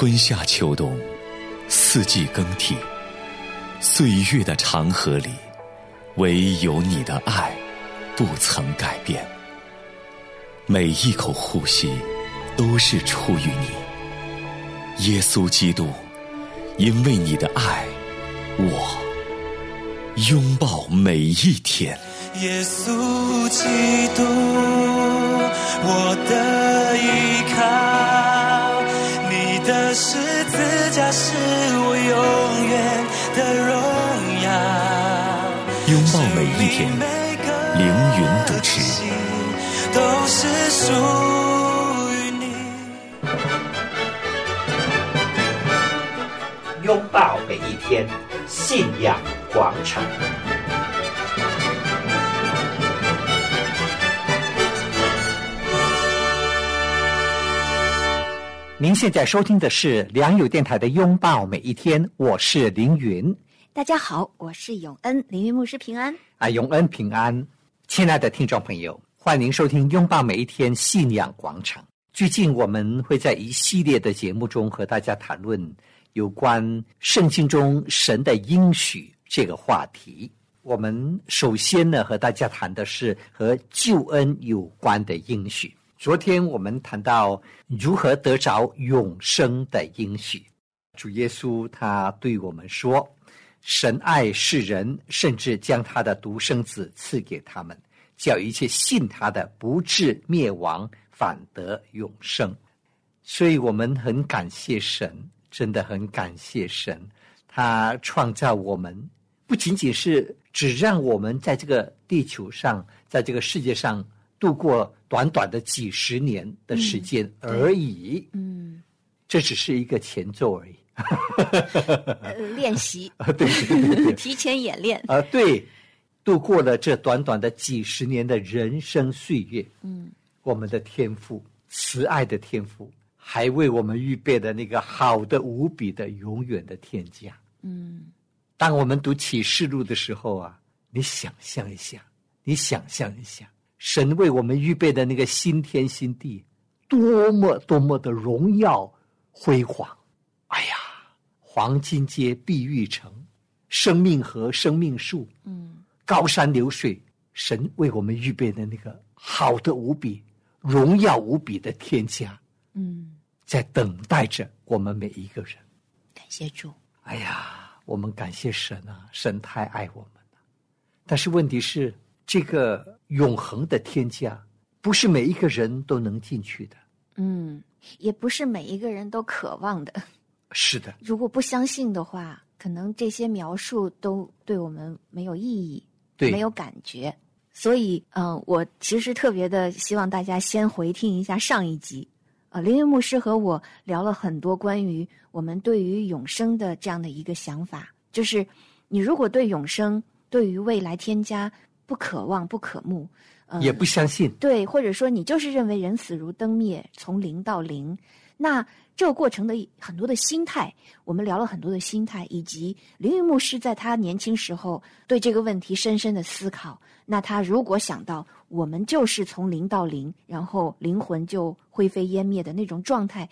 春夏秋冬，四季更替，岁月的长河里，唯有你的爱不曾改变。每一口呼吸都是出于你，耶稣基督，因为你的爱，我拥抱每一天。耶稣基督，我的依靠，十字架是我永远的荣耀。拥抱每一天，凌云主持。都是属于你。拥抱每一天，信仰广场。您现在收听的是良友电台的《拥抱每一天》，我是凌云。大家好，我是永恩，凌云牧师平安。啊，永恩平安，亲爱的听众朋友，欢迎收听《拥抱每一天信仰广场》。最近我们会在一系列的节目中和大家谈论有关圣经中神的应许这个话题。我们首先呢和大家谈的是和救恩有关的应许。昨天我们谈到如何得着永生的应许，主耶稣他对我们说：“神爱世人，甚至将他的独生子赐给他们，叫一切信他的不至灭亡，反得永生。”所以，我们很感谢神，真的很感谢神，他创造我们，不仅仅是只让我们在这个地球上，在这个世界上。度过短短的几十年的时间而已，嗯，这只是一个前奏而已，呃，练习。啊，对对对，提前演练。啊，对，度过了这短短的几十年的人生岁月，嗯，我们的天赋，慈爱的天赋，还为我们预备的那个好的无比的永远的天家，嗯，当我们读启示录的时候啊，你想象一下，你想象一下。神为我们预备的那个新天新地，多么多么的荣耀辉煌！哎呀，黄金街、碧玉城、生命河、生命树，嗯，高山流水，神为我们预备的那个好的无比、荣耀无比的天家，嗯，在等待着我们每一个人。感谢主！哎呀，我们感谢神啊！神太爱我们了。但是问题是。这个永恒的天家，不是每一个人都能进去的。嗯，也不是每一个人都渴望的。是的，如果不相信的话，可能这些描述都对我们没有意义，对，没有感觉。所以，嗯，我其实特别的希望大家先回听一下上一集。呃，林云牧师和我聊了很多关于我们对于永生的这样的一个想法，就是你如果对永生、对于未来添加。不可望不可慕，也不相信。对，或者说你就是认为人死如灯灭，从零到零。那这个过程的很多的心态，我们聊了很多的心态，以及林云牧师在他年轻时候对这个问题深深的思考。那他如果想到我们就是从零到零，然后灵魂就灰飞烟灭的那种状态，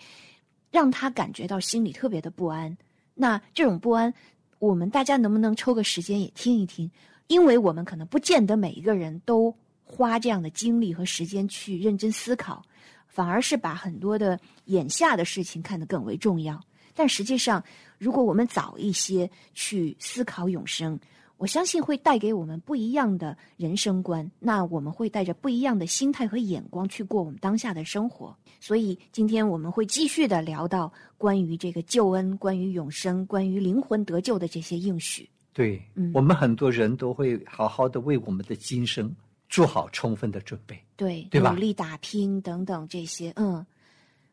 让他感觉到心里特别的不安。那这种不安，我们大家能不能抽个时间也听一听？因为我们可能不见得每一个人都花这样的精力和时间去认真思考，反而是把很多的眼下的事情看得更为重要。但实际上，如果我们早一些去思考永生，我相信会带给我们不一样的人生观。那我们会带着不一样的心态和眼光去过我们当下的生活。所以，今天我们会继续的聊到关于这个救恩、关于永生、关于灵魂得救的这些应许。对，我们很多人都会好好的为我们的今生做好充分的准备，对，对吧？努力打拼等等这些，嗯，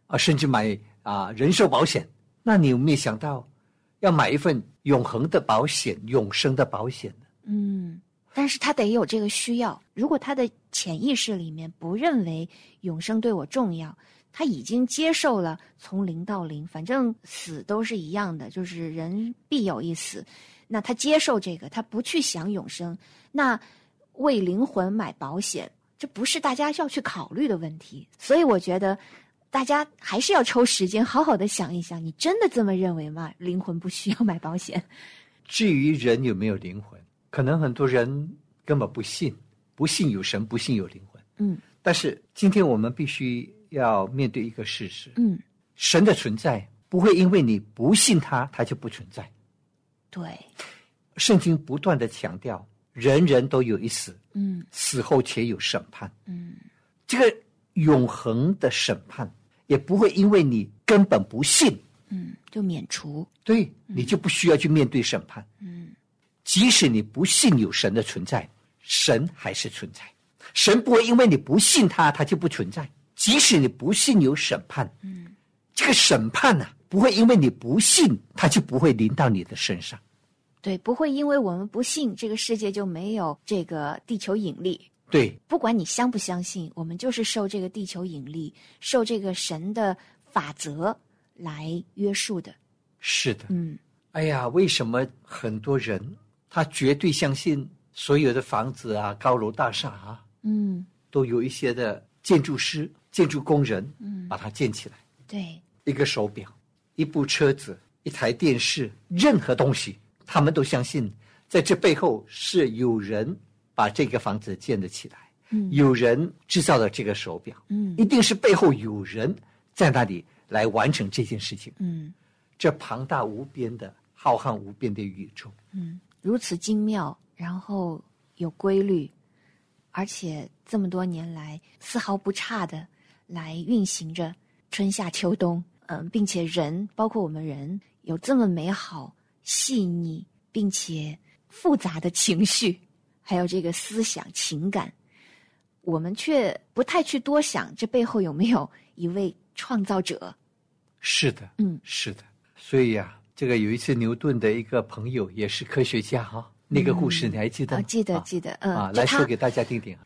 啊，甚至买啊人寿保险。那你有没有想到要买一份永恒的保险、永生的保险呢？嗯，但是他得有这个需要。如果他的潜意识里面不认为永生对我重要，他已经接受了从零到零，反正死都是一样的，就是人必有一死。那他接受这个，他不去想永生，那为灵魂买保险，这不是大家要去考虑的问题。所以我觉得，大家还是要抽时间好好的想一想，你真的这么认为吗？灵魂不需要买保险？至于人有没有灵魂，可能很多人根本不信，不信有神，不信有灵魂。嗯但是今天我们必须要面对一个事实：嗯，神的存在不会因为你不信他，他就不存在。对，圣经不断的强调，人人都有一死，嗯死后且有审判。嗯这个永恒的审判也不会因为你根本不信，嗯，就免除。对你就不需要去面对审判。嗯即使你不信有神的存在，神还是存在。神不会因为你不信他，他就不存在。即使你不信有审判，嗯这个审判呢、不会因为你不信，他就不会临到你的身上。对，不会因为我们不信，这个世界就没有这个地球引力。对，不管你相不相信，我们就是受这个地球引力、受这个神的法则来约束的。是的。嗯哎呀，为什么很多人他绝对相信所有的房子啊、高楼大厦啊，嗯都有一些的建筑师、建筑工人嗯，把它建起来？对，一个手表、一部车子、一台电视，任何东西，他们都相信，在这背后是有人把这个房子建得起来，嗯。有人制造了这个手表，嗯。一定是背后有人在那里来完成这件事情。嗯。这庞大无边的、浩瀚无边的宇宙，嗯，如此精妙，然后有规律，而且这么多年来丝毫不差的来运行着春夏秋冬，嗯，并且人包括我们人有这么美好、细腻并且复杂的情绪，还有这个思想情感，我们却不太去多想这背后有没有一位创造者。是的，嗯是的。所以呀、这个有一次牛顿的一个朋友也是科学家哈、那个故事你还记得啊，吗？记得啊记得，嗯，啊，来说给大家听听。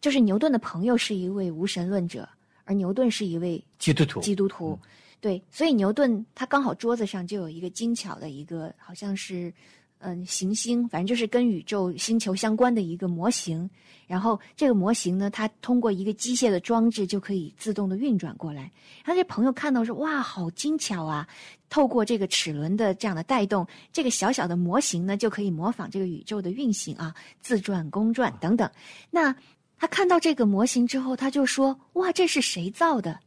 就是牛顿的朋友是一位无神论者，而牛顿是一位基督徒，基督徒。对，所以牛顿他刚好桌子上就有一个精巧的一个，好像是嗯行星，反正就是跟宇宙星球相关的一个模型。然后这个模型呢，它通过一个机械的装置就可以自动的运转过来。然后这朋友看到说：“哇，好精巧啊！”透过这个齿轮的这样的带动，这个小小的模型呢，就可以模仿这个宇宙的运行啊，自转、公转等等。那他看到这个模型之后，他就说：“哇，这是谁造的？”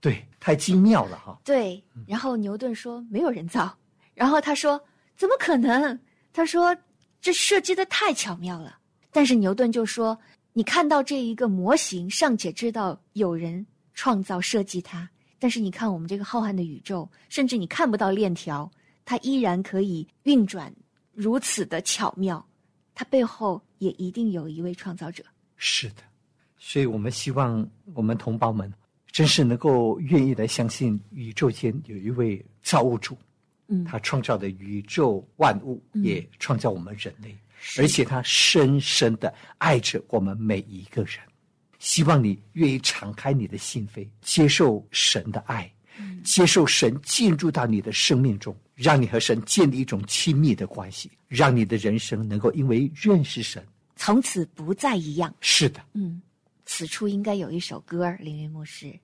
对，太精妙了哈。对，然后牛顿说没有人造，然后他说怎么可能？他说这设计的太巧妙了。但是牛顿就说，你看到这一个模型，尚且知道有人创造设计它，但是你看我们这个浩瀚的宇宙，甚至你看不到链条，它依然可以运转如此的巧妙，它背后也一定有一位创造者。是的，所以我们希望我们同胞们真是能够愿意来相信宇宙间有一位造物主，嗯，他创造的宇宙万物，嗯也创造我们人类，是而且他深深的爱着我们每一个人。希望你愿意敞开你的心扉，接受神的爱，嗯接受神进入到你的生命中，让你和神建立一种亲密的关系，让你的人生能够因为认识神。从此不再一样。是的，嗯，此处应该有一首歌儿，凌云牧师，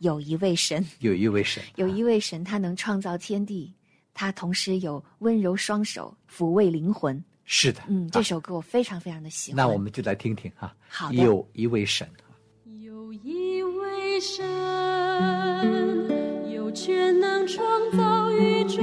有一位神，有一位神，有一位神，他能创造天地，他同时有温柔双手抚慰灵魂。是的，嗯，啊这首歌我非常非常的喜欢。那我们就来听听哈。好的有一位神，有一位神，有权能创造宇宙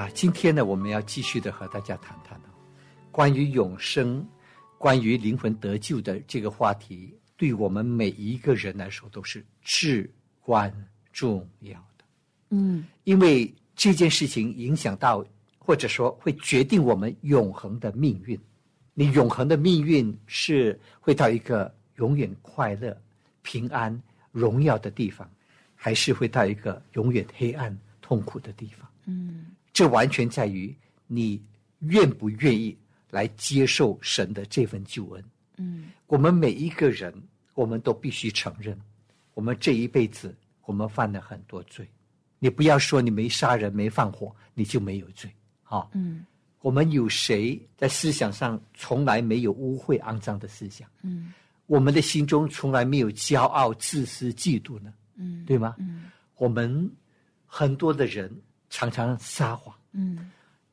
啊，今天呢，我们要继续的和大家谈谈哦，关于永生、关于灵魂得救的这个话题，对我们每一个人来说都是至关重要的。嗯因为这件事情影响到，或者说会决定我们永恒的命运。你永恒的命运是会到一个永远快乐、平安、荣耀的地方，还是会到一个永远黑暗、痛苦的地方？嗯这完全在于你愿不愿意来接受神的这份救恩。嗯我们每一个人，我们都必须承认，我们这一辈子我们犯了很多罪。你不要说你没杀人、没放火，你就没有罪。啊、嗯我们有谁在思想上从来没有污秽、肮脏的思想？嗯我们的心中从来没有骄傲、自私、嫉妒呢？嗯对吗？嗯我们很多的人常常撒谎，嗯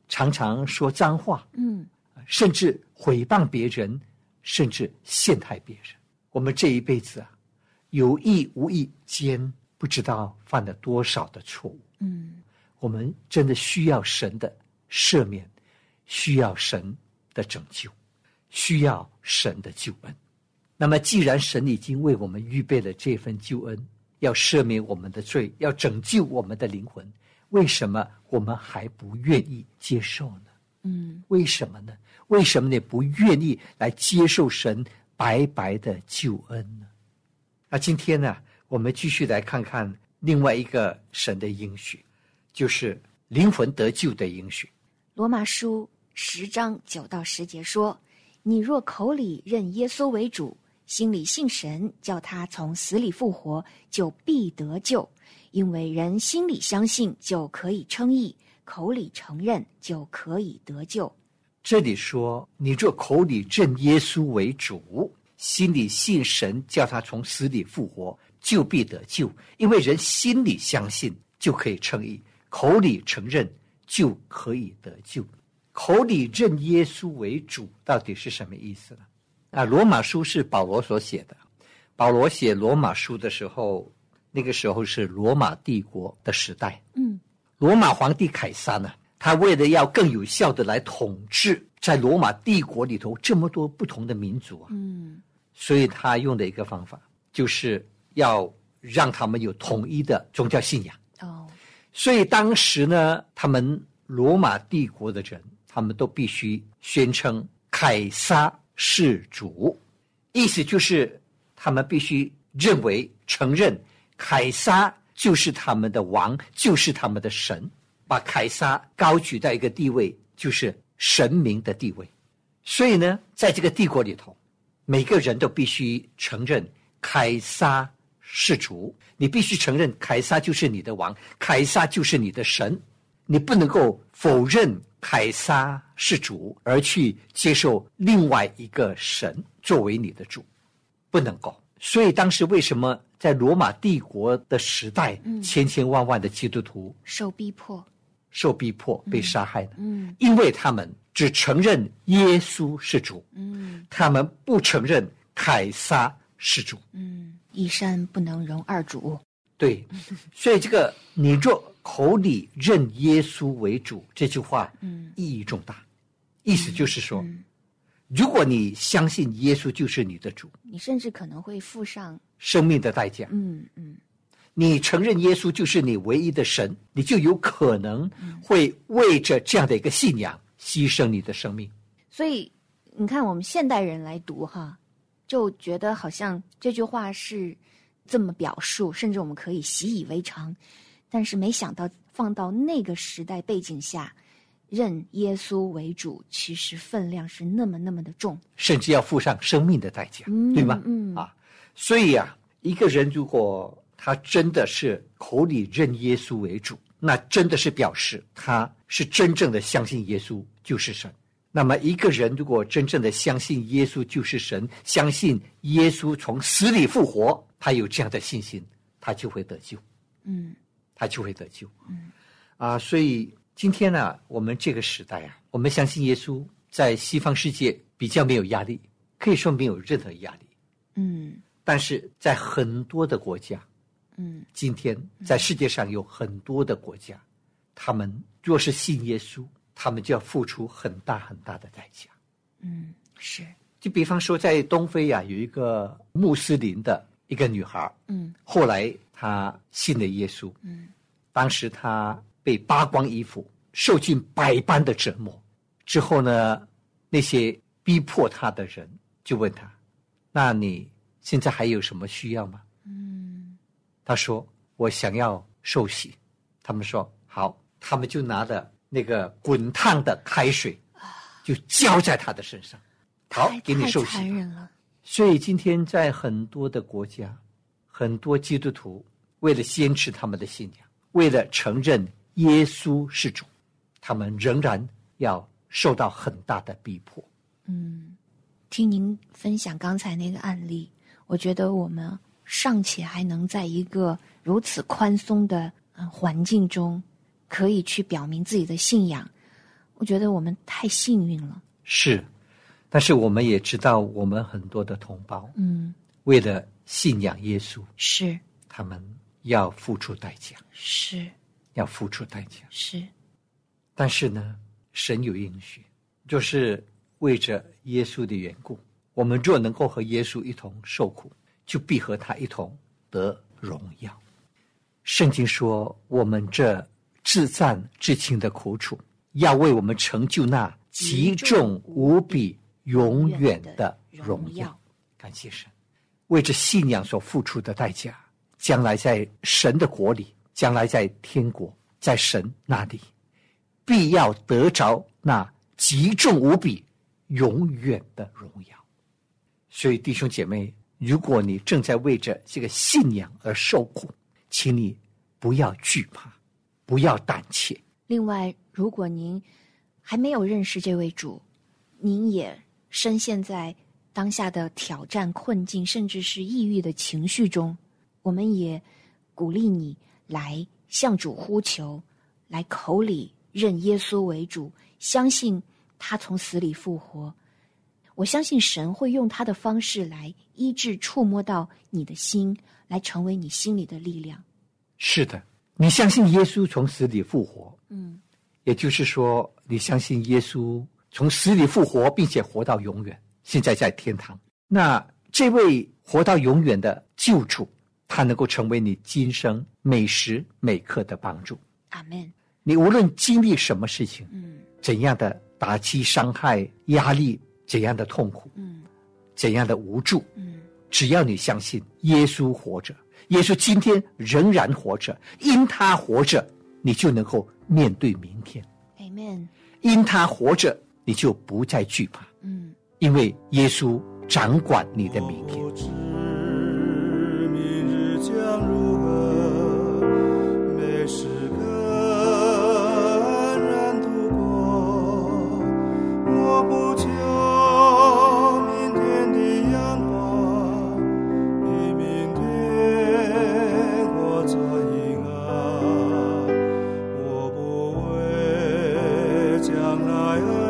常常说脏话，嗯甚至诽谤别人，甚至陷害别人。我们这一辈子啊，有意无意间不知道犯了多少的错误。嗯我们真的需要神的赦免，需要神的拯救，需要神的救恩。那么，既然神已经为我们预备了这份救恩，要赦免我们的罪，要拯救我们的灵魂，为什么我们还不愿意接受呢？嗯为什么呢？为什么你不愿意来接受神白白的救恩呢？那今天呢，我们继续来看看另外一个神的应许，就是灵魂得救的应许。罗马书十章九到十节说：“你若口里认耶稣为主，心里信神，叫他从死里复活，就必得救。因为人心里相信，就可以称义；口里承认，就可以得救。这里说，你若口里认耶稣为主，心里信神，叫他从死里复活，就必得救。因为人心里相信，就可以称义；口里承认，就可以得救。口里认耶稣为主，到底是什么意思呢？啊，罗马书是保罗所写的。保罗写罗马书的时候，那个时候是罗马帝国的时代。嗯罗马皇帝凯撒呢，他为了要更有效的来统治在罗马帝国里头这么多不同的民族啊，嗯所以他用的一个方法就是要让他们有统一的宗教信仰。哦所以当时呢，他们罗马帝国的人，他们都必须宣称凯撒是主，意思就是他们必须认为承认凯撒就是他们的王，就是他们的神，把凯撒高举到一个地位，就是神明的地位。所以呢，在这个帝国里头，每个人都必须承认凯撒是主，你必须承认凯撒就是你的王，凯撒就是你的神，你不能够否认凯撒是主，而去接受另外一个神作为你的主，不能够。所以当时为什么在罗马帝国的时代，千千万万的基督徒受逼迫。受逼迫、被杀害呢？嗯因为他们只承认耶稣是主，嗯他们不承认凯撒是主。嗯，一山不能容二主。对，所以这个你若口里认耶稣为主这句话，嗯意义重大。意思就是说，嗯如果你相信耶稣就是你的主，你甚至可能会付上生命的代价，嗯嗯你承认耶稣就是你唯一的神，你就有可能会为着这样的一个信仰牺牲你的生命。所以你看，我们现代人来读哈，就觉得好像这句话是这么表述，甚至我们可以习以为常。但是没想到放到那个时代背景下，认耶稣为主，其实分量是那么那么的重。甚至要付上生命的代价，嗯对吗？嗯啊，所以啊，一个人如果他真的是口里认耶稣为主，那真的是表示他是真正的相信耶稣就是神。那么一个人如果真正的相信耶稣就是神，相信耶稣从死里复活，他有这样的信心，他就会得救。嗯他就会得救。嗯，啊，所以今天呢，我们这个时代啊，我们相信耶稣，在西方世界比较没有压力，可以说没有任何压力。嗯但是在很多的国家，嗯今天在世界上有很多的国家，他们若是信耶稣，他们就要付出很大很大的代价。嗯，是，就比方说，在东非呀、有一个穆斯林的一个女孩，嗯后来她信了耶稣，嗯当时他被扒光衣服，受尽百般的折磨。之后呢，那些逼迫他的人就问他：“那你现在还有什么需要吗嗯？”他说：“我想要受洗。”他们说：“好。”他们就拿着那个滚烫的开水，就浇在他的身上。好，给你受洗。所以今天在很多的国家，很多基督徒为了坚持他们的信仰，为了承认耶稣是主，他们仍然要受到很大的逼迫。嗯，听您分享刚才那个案例，我觉得我们尚且还能在一个如此宽松的嗯环境中，可以去表明自己的信仰，我觉得我们太幸运了。是，但是我们也知道，我们很多的同胞嗯，为了信仰耶稣，是他们要付出代价，是要付出代价。是，但是呢，神有应许，就是为着耶稣的缘故，我们若能够和耶稣一同受苦，就必和他一同得荣耀。圣经说，我们这至赞至轻的苦楚，要为我们成就那极重无比、永远的荣耀。感谢神，为着信仰所付出的代价，将来在神的国里，将来在天国，在神那里，必要得着那极重无比、永远的荣耀。所以，弟兄姐妹，如果你正在为着这个信仰而受苦，请你不要惧怕，不要胆怯。另外，如果您还没有认识这位主，您也深陷在当下的挑战、困境，甚至是抑郁的情绪中，我们也鼓励你来向主呼求，来口里认耶稣为主，相信他从死里复活。我相信神会用他的方式来医治、触摸到你的心，来成为你心里的力量。是的，你相信耶稣从死里复活，嗯也就是说，你相信耶稣从死里复活，并且活到永远，现在在天堂。那这位活到永远的救主，他能够成为你今生每时每刻的帮助。阿门。你无论经历什么事情，嗯怎样的打击、伤害、压力，怎样的痛苦，嗯怎样的无助，嗯。只要你相信耶稣活着，耶稣今天仍然活着，因他活着，你就能够面对明天；Amen。因他活着，你就不再惧怕，嗯因为耶稣掌管你的明天。将如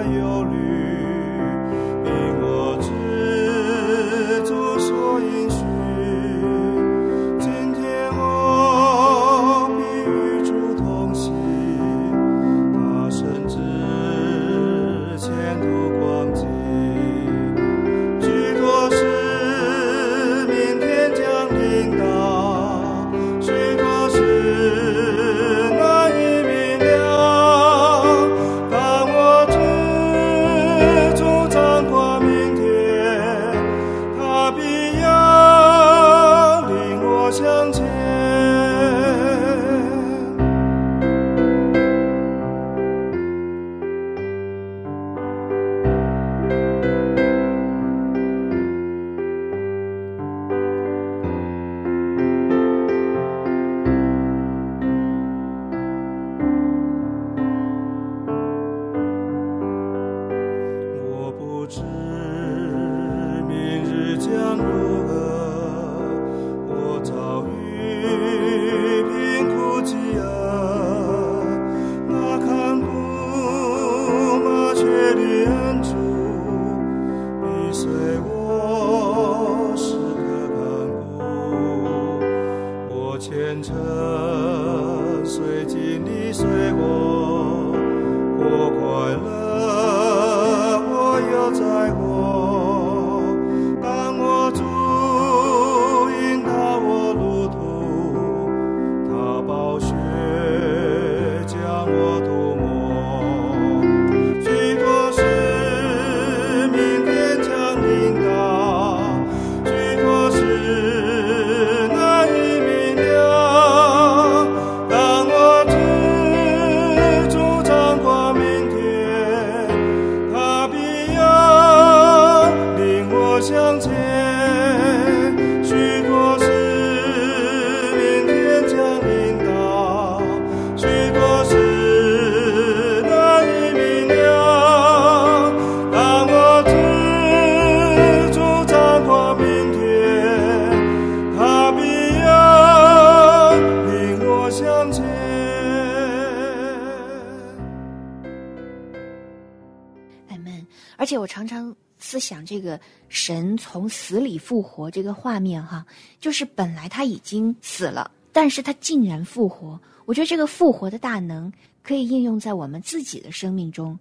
这个神从死里复活这个画面哈，就是本来他已经死了，但是他竟然复活。我觉得这个复活的大能可以应用在我们自己的生命中。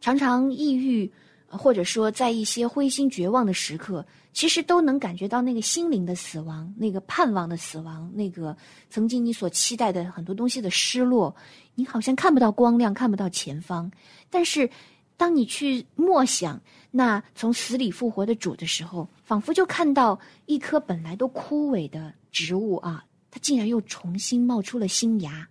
常常抑郁，或者说在一些灰心绝望的时刻，其实都能感觉到那个心灵的死亡，那个盼望的死亡，那个曾经你所期待的很多东西的失落，你好像看不到光亮，看不到前方。但是，当你去默想那从死里复活的主的时候，仿佛就看到一棵本来都枯萎的植物啊，它竟然又重新冒出了新芽，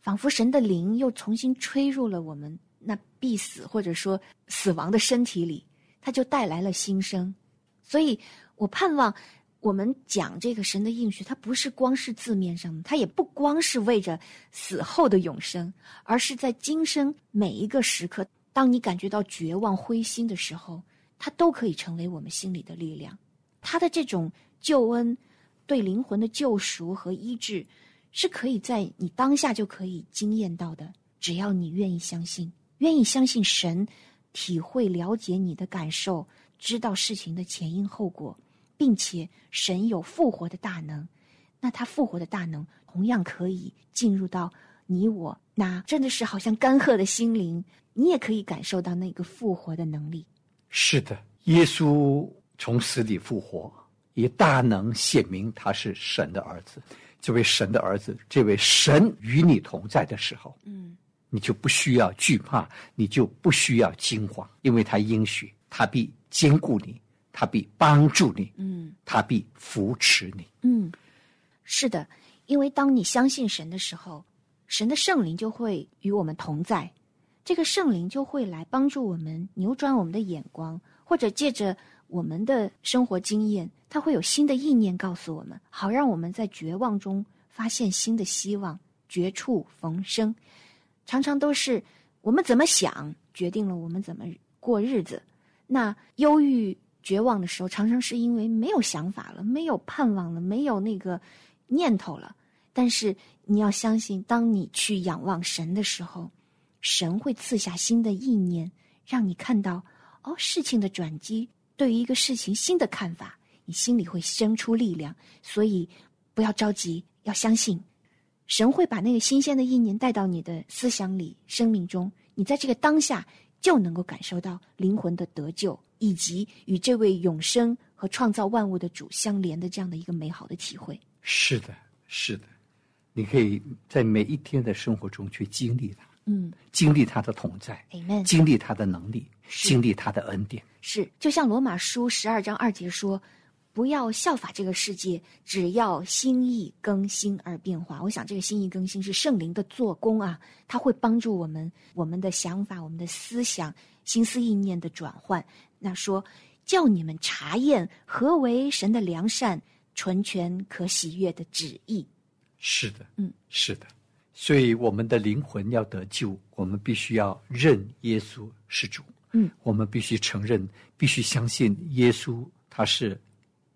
仿佛神的灵又重新吹入了我们那必死或者说死亡的身体里，它就带来了新生。所以我盼望我们讲这个神的应许，它不是光是字面上的，它也不光是为着死后的永生，而是在今生每一个时刻，当你感觉到绝望、灰心的时候，它都可以成为我们心里的力量。它的这种救恩，对灵魂的救赎和医治，是可以在你当下就可以经验到的。只要你愿意相信，愿意相信神，体会了解你的感受，知道事情的前因后果，并且神有复活的大能，那他复活的大能同样可以进入到你我那真的是好像干涸的心灵，你也可以感受到那个复活的能力。是的，耶稣从死里复活，以大能显明他是神的儿子。这位神的儿子，这位神与你同在的时候，嗯，你就不需要惧怕，你就不需要惊慌，因为他应许，他必兼顾你，他必帮助你，嗯，他必扶持你。嗯，是的，因为当你相信神的时候，神的圣灵就会与我们同在，这个圣灵就会来帮助我们扭转我们的眼光，或者借着我们的生活经验，他会有新的意念告诉我们，好让我们在绝望中发现新的希望，绝处逢生。常常都是我们怎么想，决定了我们怎么过日子。那忧郁、绝望的时候，常常是因为没有想法了，没有盼望了，没有那个念头了。但是你要相信，当你去仰望神的时候，神会赐下新的意念，让你看到哦，事情的转机，对于一个事情新的看法，你心里会生出力量。所以不要着急，要相信。神会把那个新鲜的意念带到你的思想里、生命中，你在这个当下就能够感受到灵魂的得救，以及与这位永生和创造万物的主相连的这样的一个美好的体会。是的，是的，你可以在每一天的生活中去经历它，嗯经历他的同在，经历他的能力，经历他的恩典。是，就像罗马书十二章二节说：“不要效法这个世界，只要心意更新而变化。”我想，这个心意更新是圣灵的做工啊，它会帮助我们我们的想法、我们的思想、心思意念的转换。那说，叫你们查验何为神的良善、纯全、可喜悦的旨意。是的，嗯，是的。所以我们的灵魂要得救，我们必须要认耶稣是主。嗯，我们必须承认，必须相信耶稣他是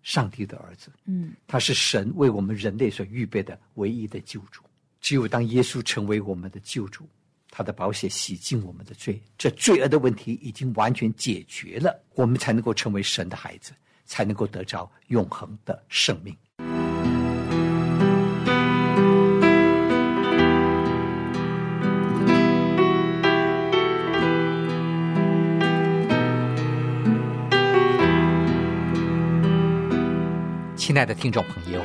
上帝的儿子，嗯他是神为我们人类所预备的唯一的救主。只有当耶稣成为我们的救主，他的宝血洗净我们的罪，这罪恶的问题已经完全解决了，我们才能够成为神的孩子，才能够得着永恒的生命。亲爱的听众朋友，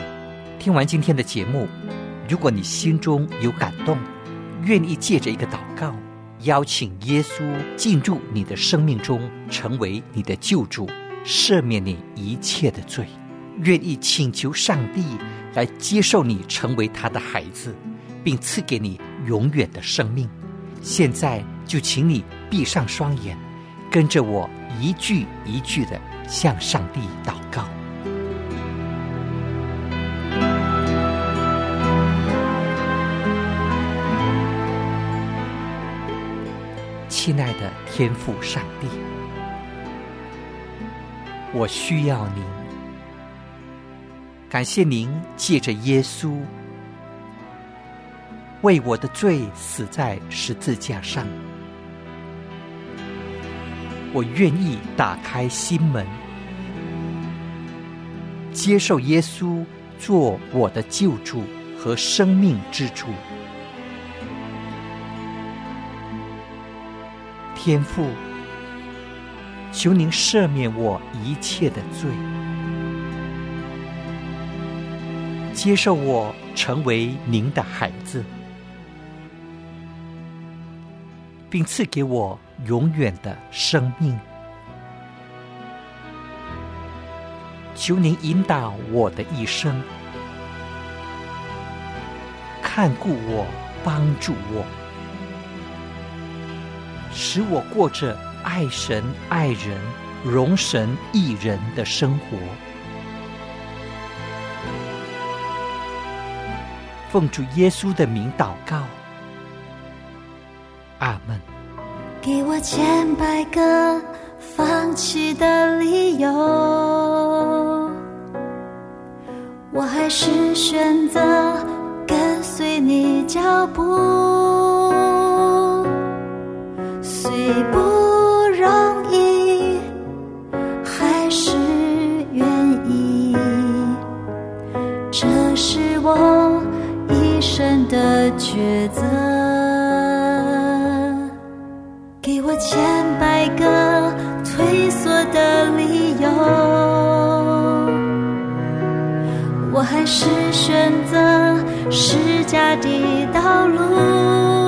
听完今天的节目，如果你心中有感动，愿意借着一个祷告，邀请耶稣进入你的生命中，成为你的救主，赦免你一切的罪，愿意请求上帝来接受你，成为他的孩子，并赐给你永远的生命。现在就请你闭上双眼，跟着我一句一句的向上帝祷告。亲爱的天父上帝，我需要您。感谢您借着耶稣为我的罪死在十字架上，我愿意打开心门，接受耶稣做我的救主和生命之主。天父，求您赦免我一切的罪，接受我成为您的孩子，并赐给我永远的生命。求您引导我的一生，看顾我，帮助我。使我过着爱神、爱人、容神、益人的生活。奉主耶稣的名祷告，阿门。给我千百个放弃的理由，我还是选择跟随你脚步。不容易，还是愿意。这是我一生的抉择。给我千百个退缩的理由，我还是选择施加的道路。